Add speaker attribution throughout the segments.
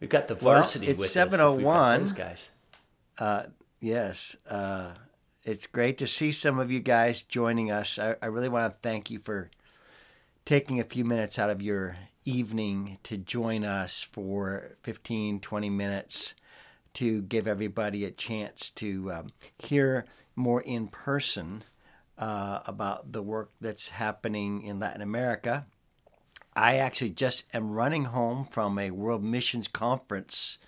Speaker 1: We've got the varsity
Speaker 2: well, it's
Speaker 1: with
Speaker 2: 701.
Speaker 1: us. guys.
Speaker 2: Uh, yes. Uh, it's great to see some of you guys joining us. I, I really want to thank you for taking a few minutes out of your evening to join us for 15, 20 minutes to give everybody a chance to um, hear more in person uh, about the work that's happening in Latin America. I actually just am running home from a World Missions Conference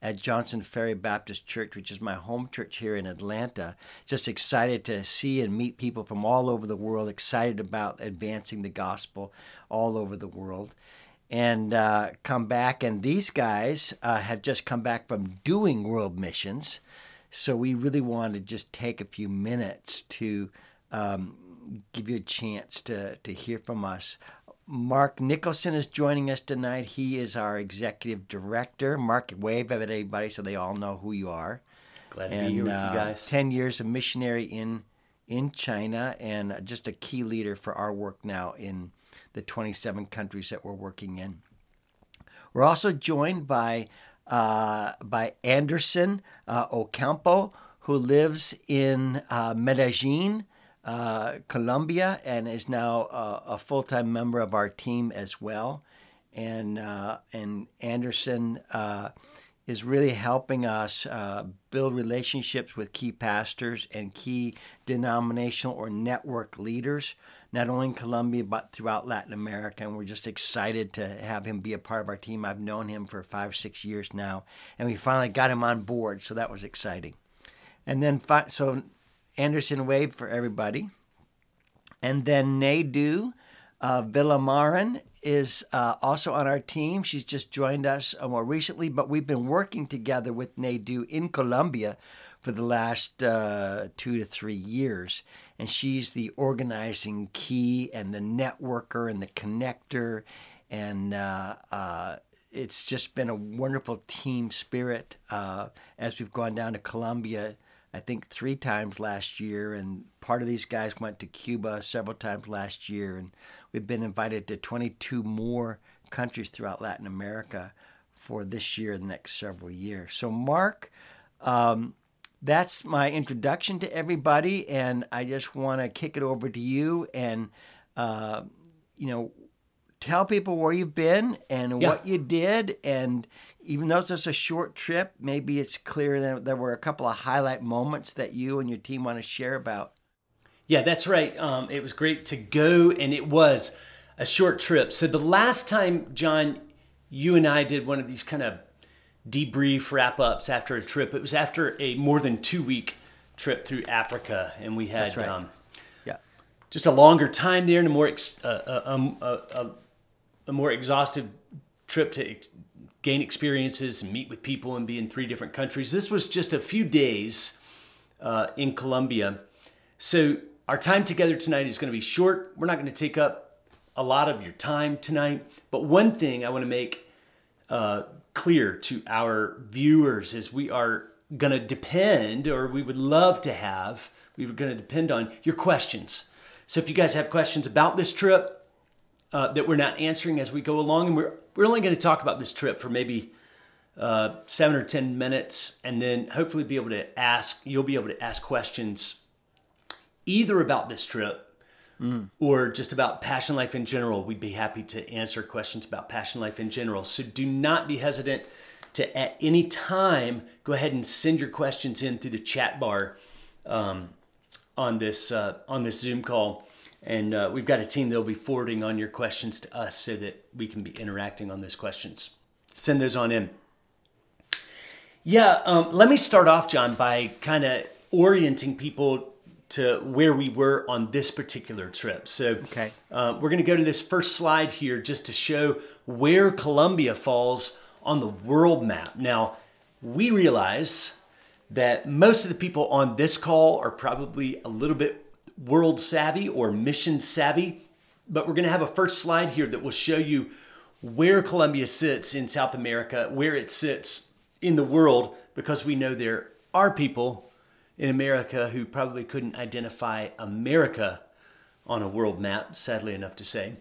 Speaker 2: at Johnson Ferry Baptist Church, which is my home church here in Atlanta. Just excited to see and meet people from all over the world, excited about advancing the gospel all over the world. And uh, come back, and these guys uh, have just come back from doing world missions. So we really want to just take a few minutes to um, give you a chance to, to hear from us. Mark Nicholson is joining us tonight. He is our executive director. Mark, wave at everybody so they all know who you are.
Speaker 1: Glad to
Speaker 2: and,
Speaker 1: be here with
Speaker 2: uh,
Speaker 1: you guys.
Speaker 2: Ten years of missionary in in China, and just a key leader for our work now in the 27 countries that we're working in. We're also joined by uh, by Anderson uh, Ocampo, who lives in uh, Medellin, uh, Colombia, and is now uh, a full time member of our team as well. And uh, and Anderson uh, is really helping us uh, build relationships with key pastors and key denominational or network leaders, not only in Colombia but throughout Latin America. And we're just excited to have him be a part of our team. I've known him for five, six years now, and we finally got him on board, so that was exciting. And then fi- so Anderson wave for everybody. And then Naydu uh, Villamaran is uh, also on our team. She's just joined us uh, more recently, but we've been working together with Naydu in Colombia for the last uh, two to three years. And she's the organizing key and the networker and the connector. And uh, uh, it's just been a wonderful team spirit uh, as we've gone down to Colombia I think three times last year, and part of these guys went to Cuba several times last year, and we've been invited to 22 more countries throughout Latin America for this year and the next several years. So, Mark, um, that's my introduction to everybody, and I just want to kick it over to you and, uh, you know, tell people where you've been and
Speaker 1: Yeah.
Speaker 2: what you did and even though it's just a short trip maybe it's clear that there were a couple of highlight moments that you and your team want to share about
Speaker 1: Yeah, that's right. Um, it was great to go, and it was a short trip. So the last time, John, you and I did one of these kind of debrief wrap ups after a trip. It was after a more than two week trip through Africa, and we had
Speaker 2: right.
Speaker 1: um,
Speaker 2: yeah
Speaker 1: just a longer time there and a more ex- uh, um, uh, uh, a more exhaustive trip to ex- gain experiences meet with people and be in three different countries. This was just a few days uh, in Colombia. So our time together tonight is going to be short. We're not going to take up a lot of your time tonight. But one thing I want to make uh, clear to our viewers is we are going to depend, or we would love to have, we were going to depend on your questions. So if you guys have questions about this trip uh, that we're not answering as we go along, and we're we're only going to talk about this trip for maybe uh, seven or ten minutes, and then hopefully be able to ask. You'll be able to ask questions either about this trip or just about passion life in general. We'd be happy to answer questions about passion life in general. So do not be hesitant to at any time go ahead and send your questions in through the chat bar um, on this uh, on this Zoom call. And uh, we've got a team that'll be forwarding on your questions to us so that we can be interacting on those questions. Send those on in. Yeah, um, let me start off, John, by kind of orienting people to where we were on this particular trip. So,
Speaker 2: Okay.
Speaker 1: uh, we're going to go to this first slide here just to show where Colombia falls on the world map. Now, we realize that most of the people on this call are probably a little bit world savvy or mission savvy, but we're going to have a first slide here that will show you where Colombia sits in South America, where it sits in the world, because we know there are people in America who probably couldn't identify America on a world map, sadly enough to say.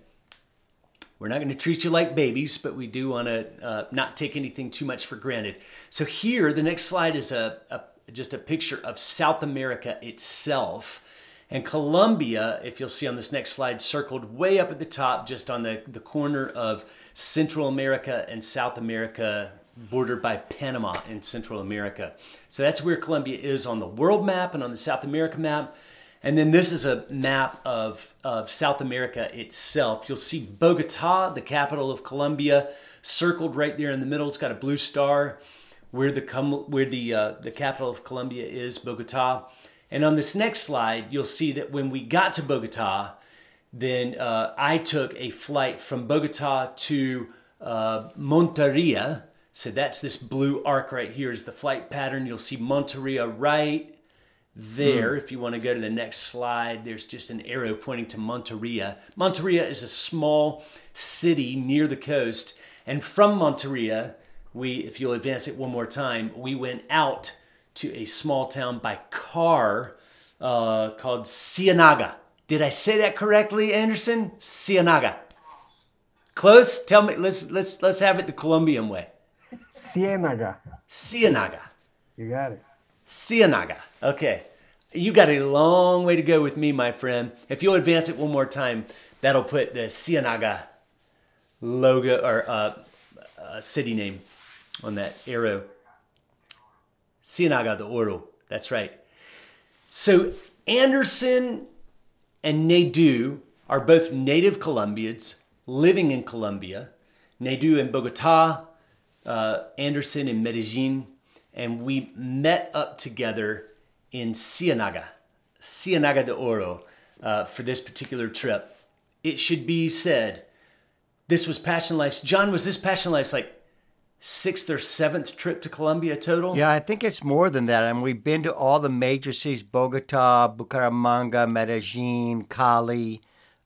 Speaker 1: We're not going to treat you like babies, but we do want to uh, not take anything too much for granted. So here, the next slide is a, a just a picture of South America itself. And Colombia, if you'll see on this next slide, circled way up at the top, just on the, the corner of Central America and South America, bordered by Panama in Central America. So that's where Colombia is on the world map and on the South America map. And then this is a map of, of South America itself. You'll see Bogota, the capital of Colombia, circled right there in the middle. It's got a blue star where the where the uh, the capital of Colombia is, Bogota. And on this next slide, you'll see that when we got to Bogota, then uh, I took a flight from Bogota to uh, Monteria. So that's this blue arc right here is the flight pattern. You'll see Monteria right there. Mm. If you want to go to the next slide, there's just an arrow pointing to Monteria. Monteria is a small city near the coast. And from Monteria, we, if you'll advance it one more time, we went out to a small town by car uh, called Ciénaga. Did I say that correctly, Anderson? Ciénaga. Close. Tell me. Let's let's let's have it the Colombian way.
Speaker 3: Ciénaga.
Speaker 1: Ciénaga.
Speaker 3: You got it.
Speaker 1: Ciénaga. Okay. You got a long way to go with me, my friend. If you'll advance it one more time, that'll put the Ciénaga logo or uh, uh, city name on that arrow. Ciénaga de Oro. That's right. So Anderson and Naydu are both native Colombians living in Colombia. Naydu in Bogota, uh, Anderson in Medellin, and we met up together in Ciénaga, Ciénaga de Oro, uh, for this particular trip. It should be said, this was Passion Life's. John, was this Passion Life's like sixth or seventh trip to Colombia total?
Speaker 2: Yeah, I think it's more than that. I mean, we've been to all the major cities Bogota, Bucaramanga, Medellin, Cali.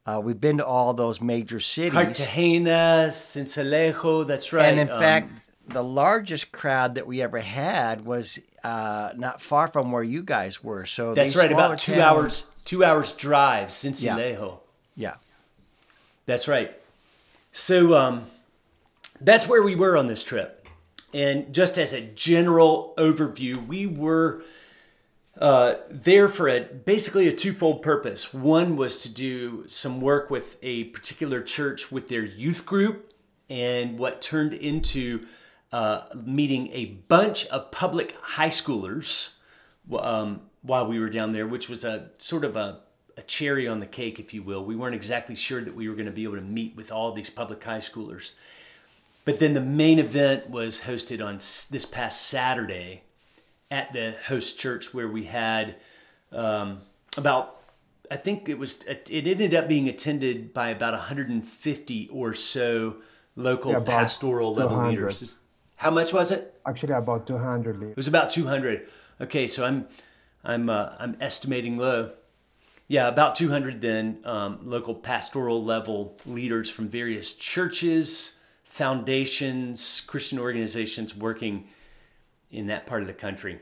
Speaker 2: Uh, we've been to all those major cities.
Speaker 1: Cartagena, Sincelejo, that's right.
Speaker 2: And in um, fact, the largest crowd that we ever had was uh, not far from where you guys were. So
Speaker 1: that's right, about two towns, hours, two hours drive, Sincelejo.
Speaker 2: Yeah. yeah.
Speaker 1: That's right. So um, that's where we were on this trip. And just as a general overview, we were uh, there for a basically a twofold purpose. One was to do some work with a particular church with their youth group, and what turned into uh, meeting a bunch of public high schoolers um, while we were down there, which was a sort of a, a cherry on the cake, if you will. We weren't exactly sure that we were going to be able to meet with all these public high schoolers. But then the main event was hosted on this past Saturday at the host church where we had um, about, I think it was, it ended up being attended by about 150 or so local yeah, pastoral level leaders. How much was it?
Speaker 3: Actually, about 200.
Speaker 1: It was about 200. Okay, so I'm, I'm, uh, I'm estimating low. Yeah, about 200 then um, local pastoral level leaders from various churches, foundations, Christian organizations working in that part of the country.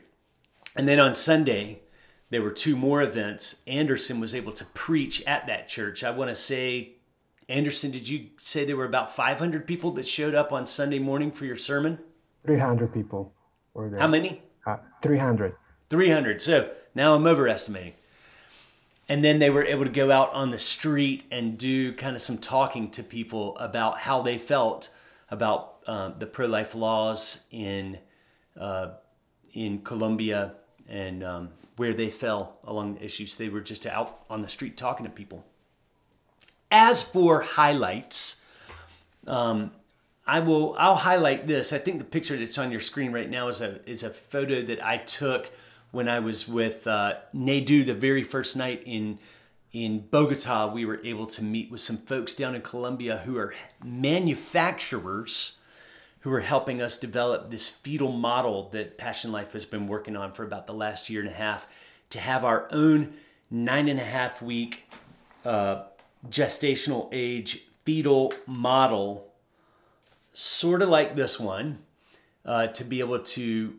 Speaker 1: And then on Sunday, there were two more events. Anderson was able to preach at that church. I want to say, Anderson, did you say there were about 500 people that showed up on Sunday morning for your sermon?
Speaker 3: 300 people were there.
Speaker 1: How many?
Speaker 3: Uh, 300.
Speaker 1: 300. So now I'm overestimating. And then they were able to go out on the street and do kind of some talking to people about how they felt about uh, the pro-life laws in uh, in Colombia and um, where they fell along the issues. They were just out on the street talking to people. As for highlights, um, I will I'll highlight this. I think the picture that's on your screen right now is a is a photo that I took when I was with uh, Naydu the very first night in in Bogota, we were able to meet with some folks down in Colombia who are manufacturers who are helping us develop this fetal model that Passion Life has been working on for about the last year and a half to have our own nine and a half week uh, gestational age fetal model, sort of like this one, uh, to be able to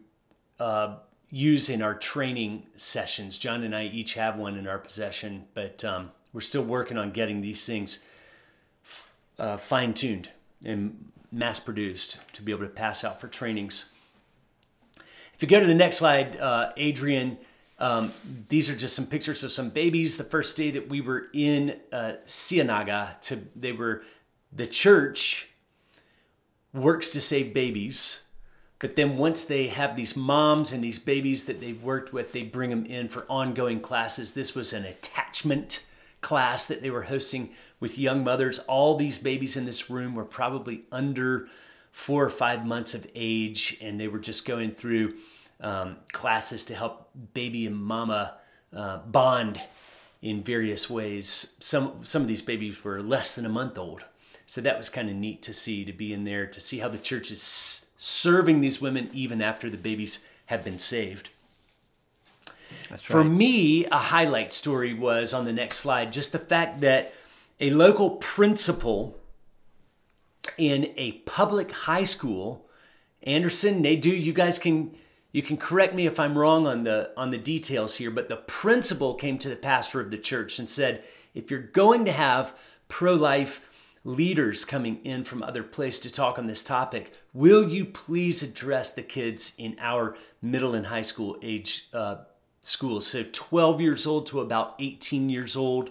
Speaker 1: uh, use in our training sessions. John and I each have one in our possession, but um, we're still working on getting these things f- uh, fine tuned and mass produced to be able to pass out for trainings. If you go to the next slide, uh, Adrian, um, these are just some pictures of some babies. The first day that we were in uh, to they were the church works to save babies. But then once they have these moms and these babies that they've worked with, they bring them in for ongoing classes. This was an attachment class that they were hosting with young mothers. All these babies in this room were probably under four or five months of age, and they were just going through um, classes to help baby and mama uh, bond in various ways. Some some of these babies were less than a month old, so that was kind of neat to see to be in there to see how the church is serving these women even after the babies have been saved. That's For me, a highlight story was on the next slide just the fact that a local principal in a public high school, Anderson, they do, you guys can you can correct me if I'm wrong on the on the details here, but the principal came to the pastor of the church and said, if you're going to have pro-life leaders coming in from other places to talk on this topic, will you please address the kids in our middle and high school age uh, schools? So 12 years old to about 18 years old.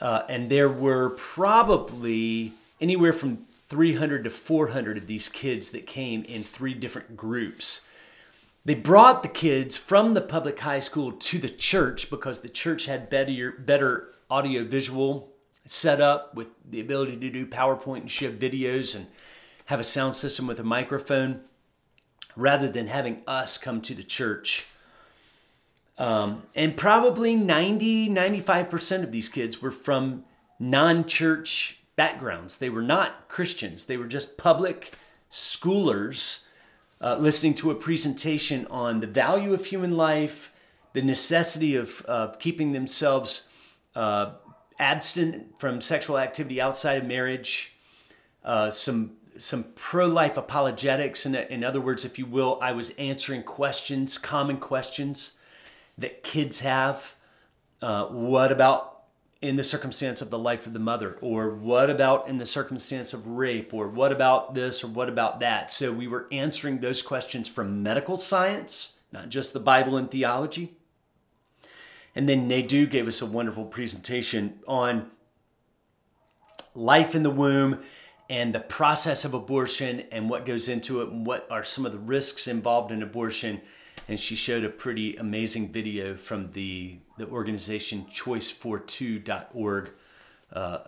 Speaker 1: Uh, and there were probably anywhere from 300 to 400 of these kids that came in three different groups. They brought the kids from the public high school to the church because the church had better, better audio visual set up with the ability to do PowerPoint and show videos and have a sound system with a microphone rather than having us come to the church. Um, and probably 90, 95% of these kids were from non church backgrounds. They were not Christians, they were just public schoolers uh, listening to a presentation on the value of human life, the necessity of, of keeping themselves uh, abstinent from sexual activity outside of marriage, uh, some some pro-life apologetics. In, in other words, if you will, I was answering questions, common questions that kids have. Uh, what about in the circumstance of the life of the mother? Or what about in the circumstance of rape? Or what about this? Or what about that? So we were answering those questions from medical science, not just the Bible and theology. And then Naydu gave us a wonderful presentation on life in the womb and the process of abortion and what goes into it and what are some of the risks involved in abortion. And she showed a pretty amazing video from the, the organization choice42.org, uh,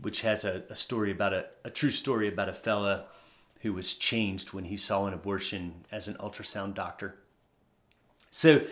Speaker 1: which has a, a story about a, a true story about a fella who was changed when he saw an abortion as an ultrasound doctor. So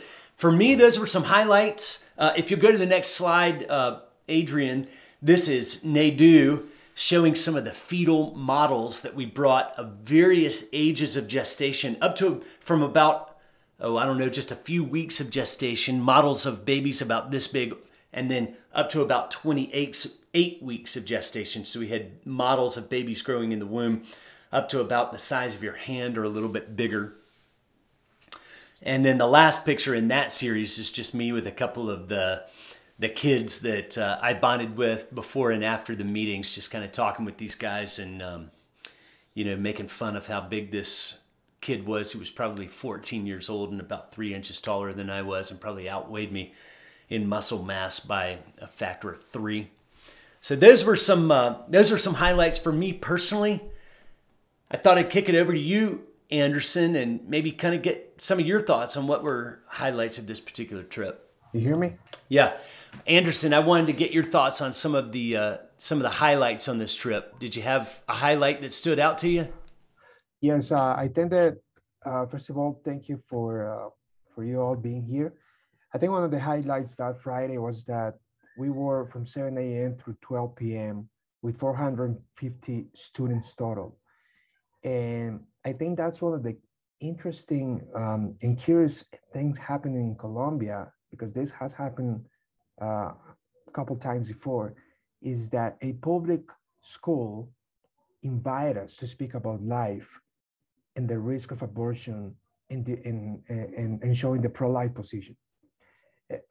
Speaker 1: for me, those were some highlights. Uh, if you go to the next slide, uh, Adrian, this is Naydu showing some of the fetal models that we brought of various ages of gestation, up to from about, oh, I don't know, just a few weeks of gestation, models of babies about this big, and then up to about 28 eight weeks of gestation. So we had models of babies growing in the womb up to about the size of your hand or a little bit bigger. And then the last picture in that series is just me with a couple of the the kids that uh, I bonded with before and after the meetings, just kind of talking with these guys and um, you know making fun of how big this kid was. He was probably 14 years old and about three inches taller than I was, and probably outweighed me in muscle mass by a factor of three. So those were some uh, those were some highlights for me personally. I thought I'd kick it over to you, Anderson, and maybe kind of get some of your thoughts on what were highlights of this particular trip.
Speaker 3: You hear me?
Speaker 1: Yeah, Anderson, I wanted to get your thoughts on some of the uh, some of the highlights on this trip. Did you have a highlight that stood out to you?
Speaker 3: Yes, uh, I think that uh, first of all, thank you for uh, for you all being here. I think one of the highlights that Friday was that we were from 7 a.m. through 12 p.m. with 450 students total. And I think that's one of the interesting um, and curious things happening in Colombia, because this has happened uh, a couple times before, is that a public school invite us to speak about life and the risk of abortion in, the, in, in, in showing the pro-life position.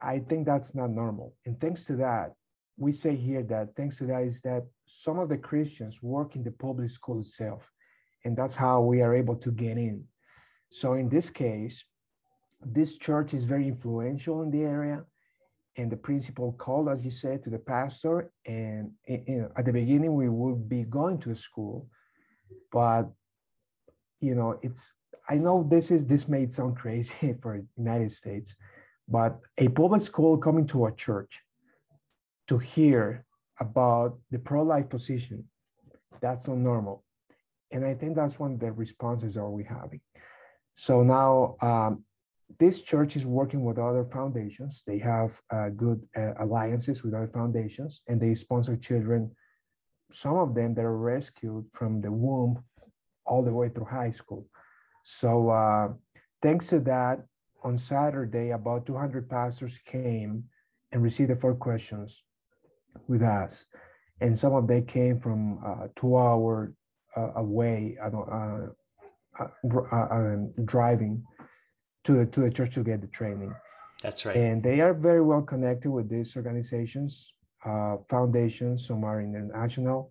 Speaker 3: I think that's not normal. And thanks to that, we say here that thanks to that is that some of the Christians work in the public school itself, and that's how we are able to get in. So in this case, this church is very influential in the area, and the principal called, as you said, to the pastor. And at the beginning, we would be going to school, but you know, it's. I know this is this may sound crazy for United States, but a public school coming to a church to hear about the pro-life position, that's not normal. And I think that's one of the responses are we having. So now um, this church is working with other foundations. They have uh, good uh, alliances with other foundations and they sponsor children, some of them that are rescued from the womb all the way through high school. So uh, thanks to that, on Saturday, about 200 pastors came and received the four questions with us. And some of them came from uh, two hour away, uh, uh, uh um, driving to the, to the church to get the training.
Speaker 1: That's right.
Speaker 3: And they are very well connected with these organizations, uh, foundations, some are international,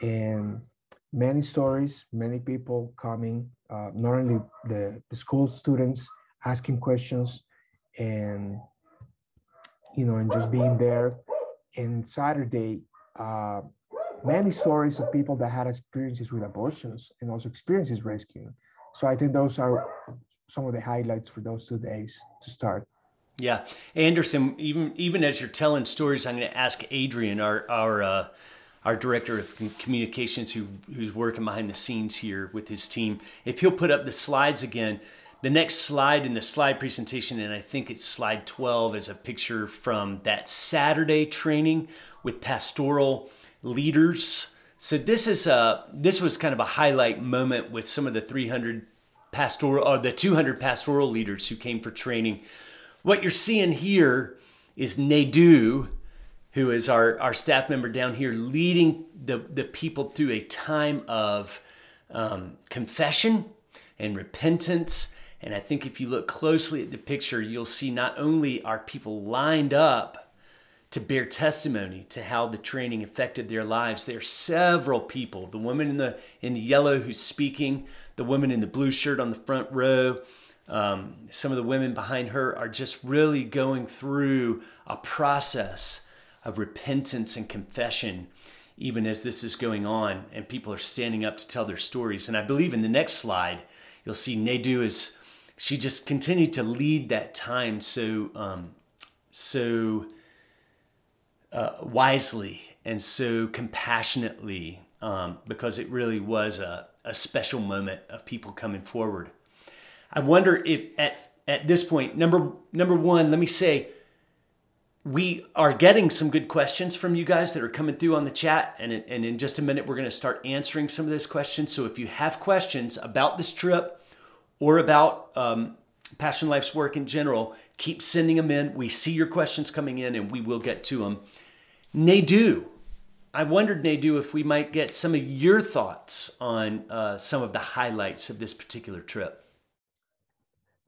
Speaker 3: and many stories, many people coming, uh, not only the, the school students asking questions and, you know, and just being there. And Saturday, uh, many stories of people that had experiences with abortions and also experiences rescuing. So I think those are some of the highlights for those two days to start.
Speaker 1: Yeah, Anderson. Even even as you're telling stories, I'm going to ask Adrian, our our uh, our director of communications, who who's working behind the scenes here with his team, if he'll put up the slides again. The next slide in the slide presentation, and I think it's slide 12, is a picture from that Saturday training with pastoral leaders. So this is a this was kind of a highlight moment with some of the 300 pastoral or the 200 pastoral leaders who came for training. What you're seeing here is Naydu, who is our, our staff member down here, leading the, the people through a time of um, confession and repentance. And I think if you look closely at the picture, you'll see not only are people lined up to bear testimony to how the training affected their lives. There are several people. The woman in the in the yellow who's speaking, the woman in the blue shirt on the front row, um, some of the women behind her are just really going through a process of repentance and confession, even as this is going on, and people are standing up to tell their stories. And I believe in the next slide, you'll see Naydu is she just continued to lead that time so um, so uh, wisely and so compassionately um, because it really was a, a special moment of people coming forward. I wonder if at, at this point, number number one, let me say, we are getting some good questions from you guys that are coming through on the chat, and in, and in just a minute, we're going to start answering some of those questions. So if you have questions about this trip or about um, Passion Life's work in general, keep sending them in. We see your questions coming in, and we will get to them. Nadu. I wondered, Nadu, if we might get some of your thoughts on uh, some of the highlights of this particular trip.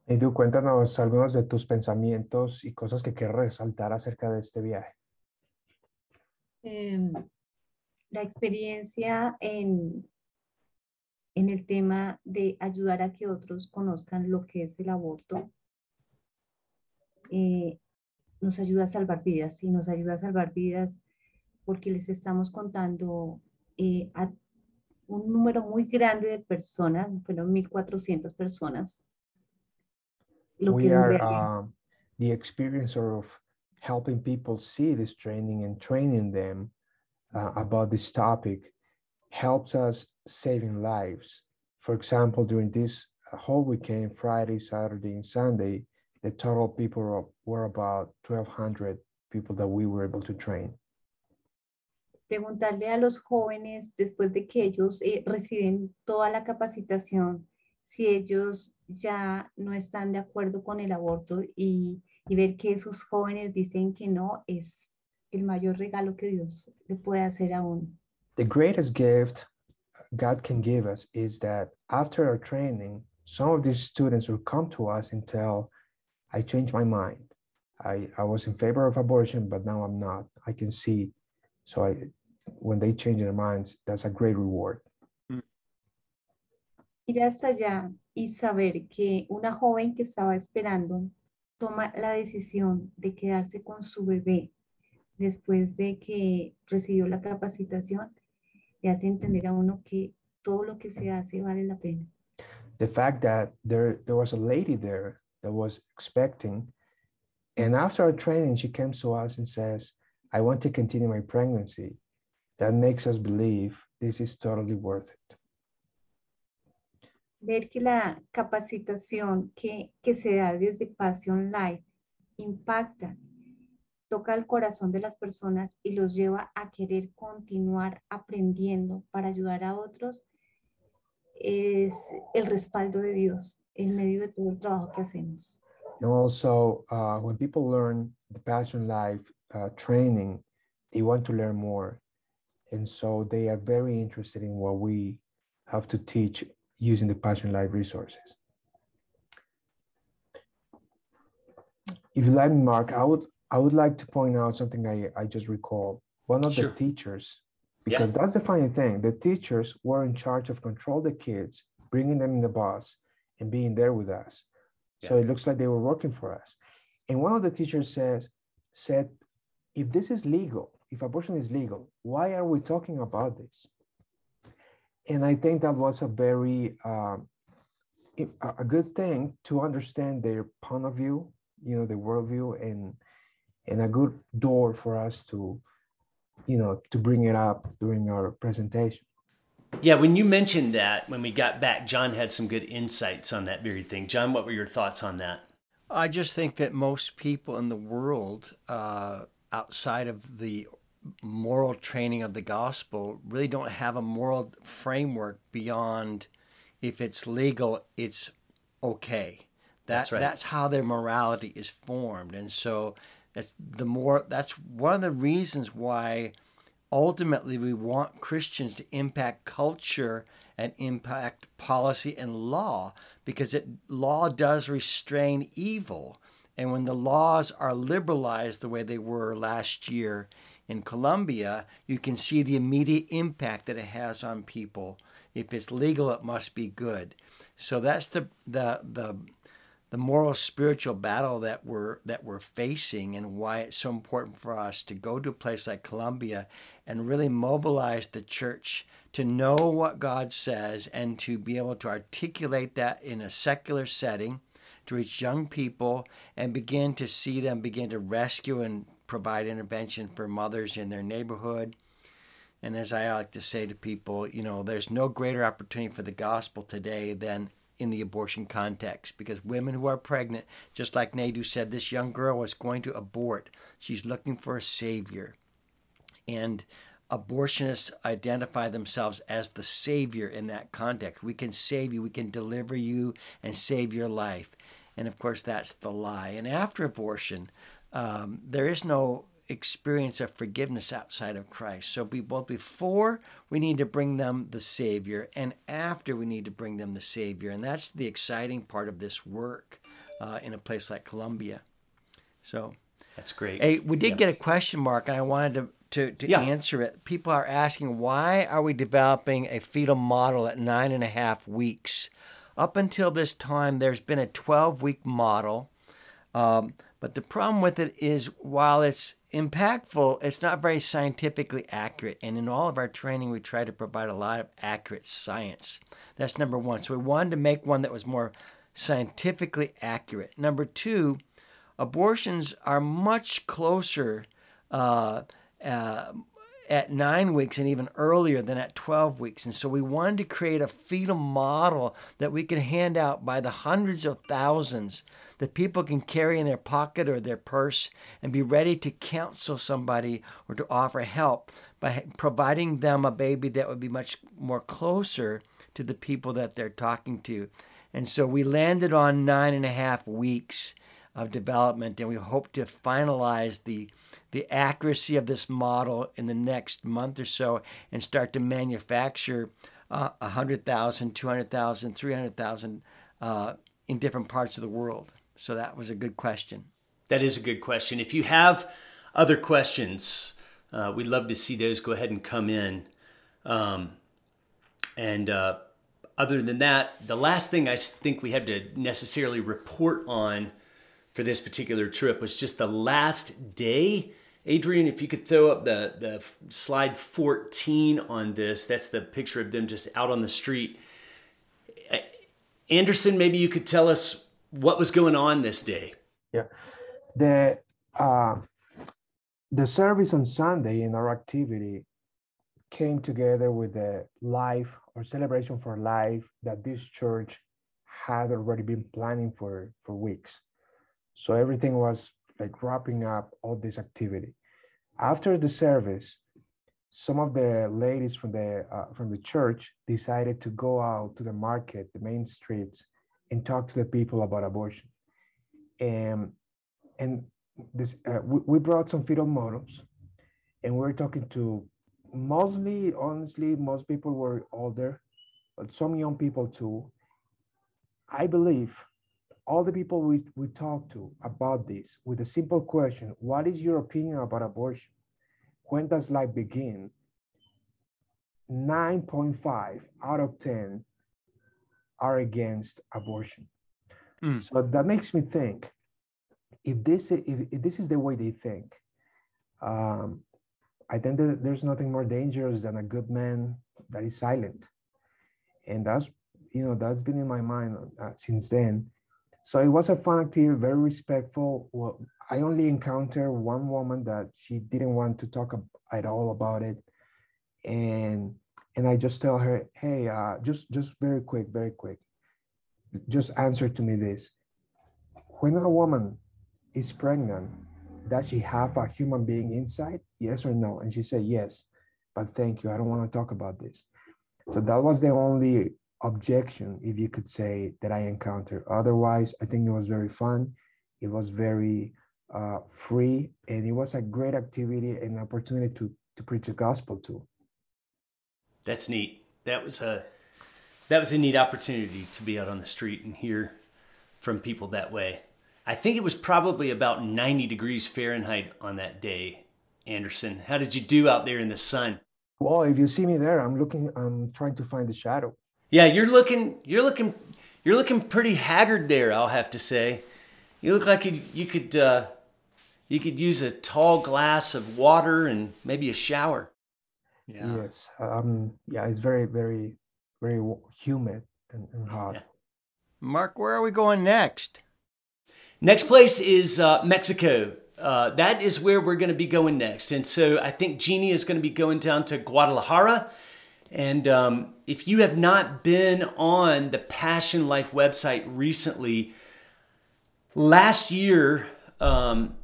Speaker 3: Nadu, cuéntanos algunos de tus pensamientos y cosas que quieres resaltar acerca de este viaje.
Speaker 4: Eh, la experiencia en, en el tema de ayudar a que otros conozcan lo que es el aborto eh, nos ayuda a salvar vidas y nos ayuda a salvar vidas porque les estamos contando eh, a un número muy grande de personas, fueron 1.400 personas.
Speaker 3: Lo We que are uh, the experience of helping people see this training and training them uh, about this topic helps us saving lives. For example, during this whole weekend, Friday, Saturday, and Sunday, the total people were about 1,200 people that we were able to train.
Speaker 4: Preguntarle a los jóvenes, después de que ellos eh, reciben toda la capacitación, si ellos ya no están de acuerdo con el aborto y, y ver que esos jóvenes dicen que no, es el mayor regalo que Dios le puede hacer a uno.
Speaker 3: The greatest gift God can give us is that after our training, some of these students will come to us and tell, I changed my mind. I, I was in favor of abortion, but now I'm not. I can see. So I, when they change their minds, that's a great reward.
Speaker 4: Ir hasta allá y saber que una joven que estaba esperando toma la decisión de quedarse con su bebé después de que recibió la capacitación, le hace entender a uno que todo lo que se hace vale la pena.
Speaker 3: The fact that there, there was a lady there that was expecting, and after our training, she came to us and says, I want to continue my pregnancy. That makes us believe this is totally worth it.
Speaker 4: ver que la capacitación que, que se da desde Passion Life impacta, toca el corazón de las personas y los lleva a querer continuar aprendiendo para ayudar a otros, es el respaldo de Dios en medio de todo el trabajo que hacemos.
Speaker 3: And also, uh, when people learn the Passion Life uh, training, they want to learn more. And so they are very interested in what we have to teach using the Passion Life resources. If you let me, Mark, I would I would like to point out something I, I just recalled. One of
Speaker 1: Sure.
Speaker 3: the teachers,
Speaker 1: Yeah.
Speaker 3: because that's the funny thing, the teachers were in charge of control the kids, bringing them in the bus and being there with us. So it looks like they were working for us. And one of the teachers says, said, if this is legal, if abortion is legal, why are we talking about this? And I think that was a very um, a good thing to understand their point of view, you know, the worldview, and and a good door for us to, you know, to bring it up during our presentation.
Speaker 1: Yeah, when you mentioned that, when we got back, John had some good insights on that very thing. John, what were your thoughts on that?
Speaker 2: I just think that most people in the world, uh, outside of the moral training of the gospel, really don't have a moral framework beyond if it's legal, it's okay. That,
Speaker 1: That's right.
Speaker 2: That's how their morality is formed, and so that's the more. That's one of the reasons why ultimately we want Christians to impact culture and impact policy and law because it law does restrain evil. And when the laws are liberalized the way they were last year in Colombia you can see the immediate impact that it has on people. If it's legal it must be good. So that's the the the the moral spiritual battle that we're that we're facing and why it's so important for us to go to a place like Colombia and really mobilize the church to know what God says and to be able to articulate that in a secular setting to reach young people and begin to see them begin to rescue and provide intervention for mothers in their neighborhood. And as I like to say to people, you know, there's no greater opportunity for the gospel today than in the abortion context because women who are pregnant, just like Naydu said, this young girl was going to abort. She's looking for a savior. And abortionists identify themselves as the savior in that context. We can save you, we can deliver you and save your life. And of course, that's the lie. And after abortion, um, there is no experience of forgiveness outside of Christ. So be, both before we need to bring them the Savior, and after we need to bring them the Savior. And that's the exciting part of this work uh, in a place like Colombia. So,
Speaker 1: That's great.
Speaker 2: hey, we did
Speaker 1: Yeah.
Speaker 2: get a question mark, and I wanted to. To, to
Speaker 1: Yeah.
Speaker 2: answer it, people are asking why are we developing a fetal model at nine and a half weeks? Up until this time, there's been a 12 week model um, but the problem with it is while it's impactful, it's not very scientifically accurate. And in all of our training, we try to provide a lot of accurate science. That's number one. So we wanted to make one that was more scientifically accurate. Number two, abortions are much closer uh, uh, at nine weeks and even earlier than at 12 weeks. And so we wanted to create a fetal model that we could hand out by the hundreds of thousands that people can carry in their pocket or their purse and be ready to counsel somebody or to offer help by providing them a baby that would be much more closer to the people that they're talking to. And so we landed on nine and a half weeks of development, and we hope to finalize the the accuracy of this model in the next month or so and start to manufacture uh, 100,000, 200,000, 300,000 uh, in different parts of the world. So that was a good question.
Speaker 1: That is a good question. If you have other questions, uh, we'd love to see those. Go ahead and come in. Um, and uh, other than that, the last thing I think we had to necessarily report on for this particular trip was just the last day. Adrian, if you could throw up the, the slide 14 on this, that's the picture of them just out on the street. Anderson, maybe you could tell us what was going on this day.
Speaker 3: Yeah, the uh, the service on Sunday in our activity came together with the life or celebration for life that this church had already been planning for for weeks. So everything was like wrapping up all this activity. After the service, some of the ladies from the uh, from the church decided to go out to the market, the main streets, and talk to the people about abortion. And and this uh, we, we brought some fetal models, and we we're talking to mostly, honestly, most people were older, but some young people too. I believe all the people we, we talked to about this with a simple question What is your opinion about abortion? when does life begin? 9.5 out of 10 are against abortion. Mm. So that makes me think if this if, if this is the way they think, um, I think that there's nothing more dangerous than a good man that is silent, and that's you know that's been in my mind uh, since then. So it was a fun activity, very respectful. Well, I only encountered one woman that she didn't want to talk at all about it, and and I just tell her, hey, uh, just just very quick, very quick, just answer to me this: When a woman is pregnant, does she have a human being inside? Yes or no? And she said yes, but thank you, I don't want to talk about this. So that was the only objection, if you could say, that I encountered. Otherwise, I think it was very fun. It was very uh, free, and it was a great activity and opportunity to to preach the gospel to.
Speaker 1: That's neat. That was a that was a neat opportunity to be out on the street and hear from people that way. I think it was probably about 90 degrees Fahrenheit on that day. Anderson, how did you do out there in the sun?
Speaker 3: Well, if you see me there, I'm looking. I'm trying to find the shadow.
Speaker 1: Yeah, you're looking. You're looking. You're looking pretty haggard there. I'll have to say. You look like you, you could. Uh, you could use a tall glass of water and maybe a shower.
Speaker 3: Yeah. Yes. Um. Yeah. It's very, very, very humid and, and hot. Yeah.
Speaker 2: Mark, where are we going next?
Speaker 1: Next place is uh, Mexico. Uh, that is where we're going to be going next. And so I think Jeannie is going to be going down to Guadalajara. And um, if you have not been on the Passion Life website recently, last year um,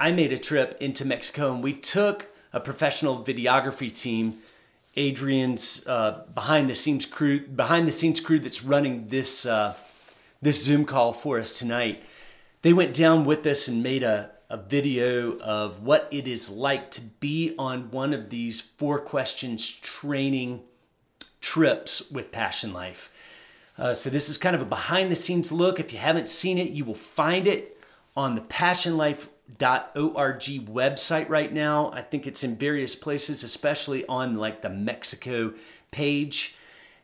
Speaker 1: I made a trip into Mexico and we took a professional videography team, Adrian's uh, behind the scenes crew, behind the scenes crew that's running this uh, this Zoom call for us tonight. They went down with us and made a, a video of what it is like to be on one of these four questions training trips with Passion Life. Uh, so this is kind of a behind the scenes look. If you haven't seen it, you will find it on the Passion Life .org website right now. I think it's in various places, especially on like the Mexico page.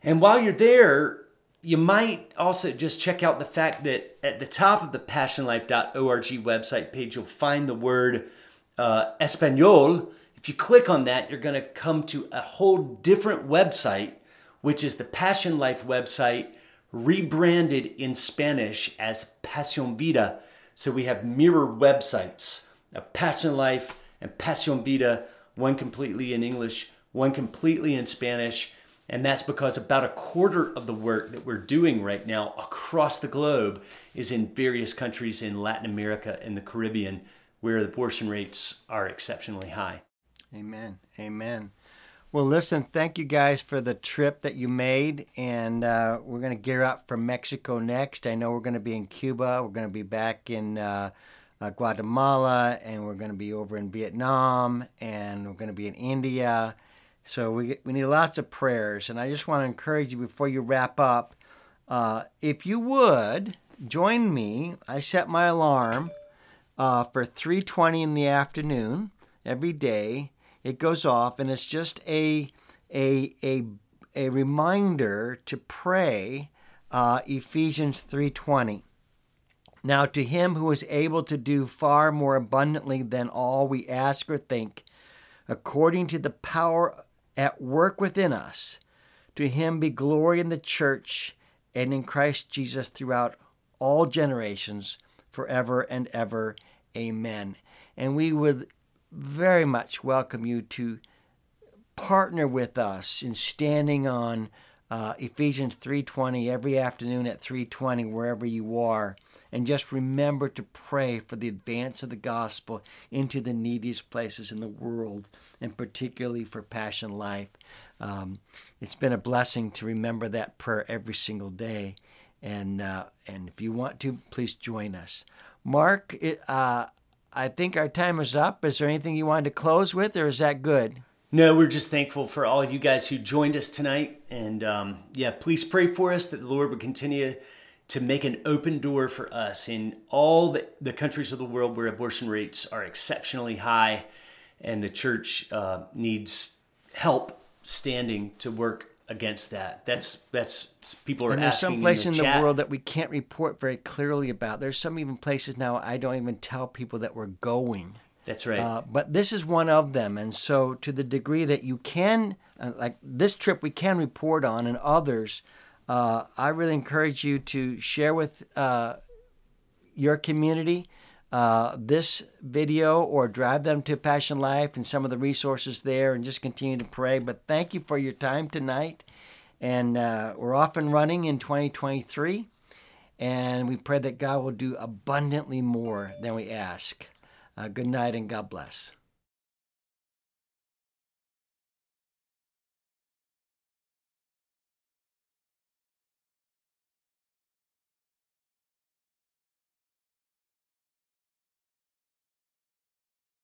Speaker 1: And while you're there, you might also just check out the fact that at the top of the passionlife.org website page, you'll find the word uh, Espanol. If you click on that, you're going to come to a whole different website, which is the Passion Life website, rebranded in Spanish as Pasión Vida. So we have mirror websites, a Passion Life and Pasión Vida, one completely in English, one completely in Spanish. And that's because about a quarter of the work that we're doing right now across the globe is in various countries in Latin America and the Caribbean where abortion rates are exceptionally high.
Speaker 2: Amen. Amen. Well, listen, thank you guys for the trip that you made. And uh, we're going to gear up for Mexico next. I know we're going to be in Cuba. We're going to be back in uh, uh, Guatemala. And we're going to be over in Vietnam. And we're going to be in India. So we, we need lots of prayers. And I just want to encourage you before you wrap up uh, if you would join me, I set my alarm uh, for 3:20 in the afternoon every day. It goes off, and it's just a a a a reminder to pray uh, Ephesians 3:20. Now to him who is able to do far more abundantly than all we ask or think, according to the power at work within us, to him be glory in the church and in Christ Jesus throughout all generations, forever and ever. Amen. And we would very much welcome you to partner with us in standing on uh, Ephesians 3:20 every afternoon at 3:20 wherever you are and just remember to pray for the advance of the gospel into the neediest places in the world and particularly for Passion Life. Um, it's been a blessing to remember that prayer every single day and uh, and if you want to please join us. Mark, uh, I think our time is up. Is there anything you wanted to close with, or is that good?
Speaker 1: No, we're just thankful for all of you guys who joined us tonight. And um, yeah, please pray for us that the Lord would continue to make an open door for us in all the, the countries of the world where abortion rates are exceptionally high and the church uh, needs help standing to work against that. That's that's people are
Speaker 2: and there's some places
Speaker 1: in
Speaker 2: in
Speaker 1: the,
Speaker 2: the world that we can't report very clearly about. There's some even places now I don't even tell people that we're going.
Speaker 1: That's right.
Speaker 2: Uh, but this is one of them, and so to the degree that you can, uh, like this trip, we can report on, and others, uh, I really encourage you to share with uh, your community uh, this video or drive them to Passion Life and some of the resources there, and just continue to pray. But thank you for your time tonight, and uh, we're off and running in 2023, and we pray that God will do abundantly more than we ask. Uh, good night and God bless.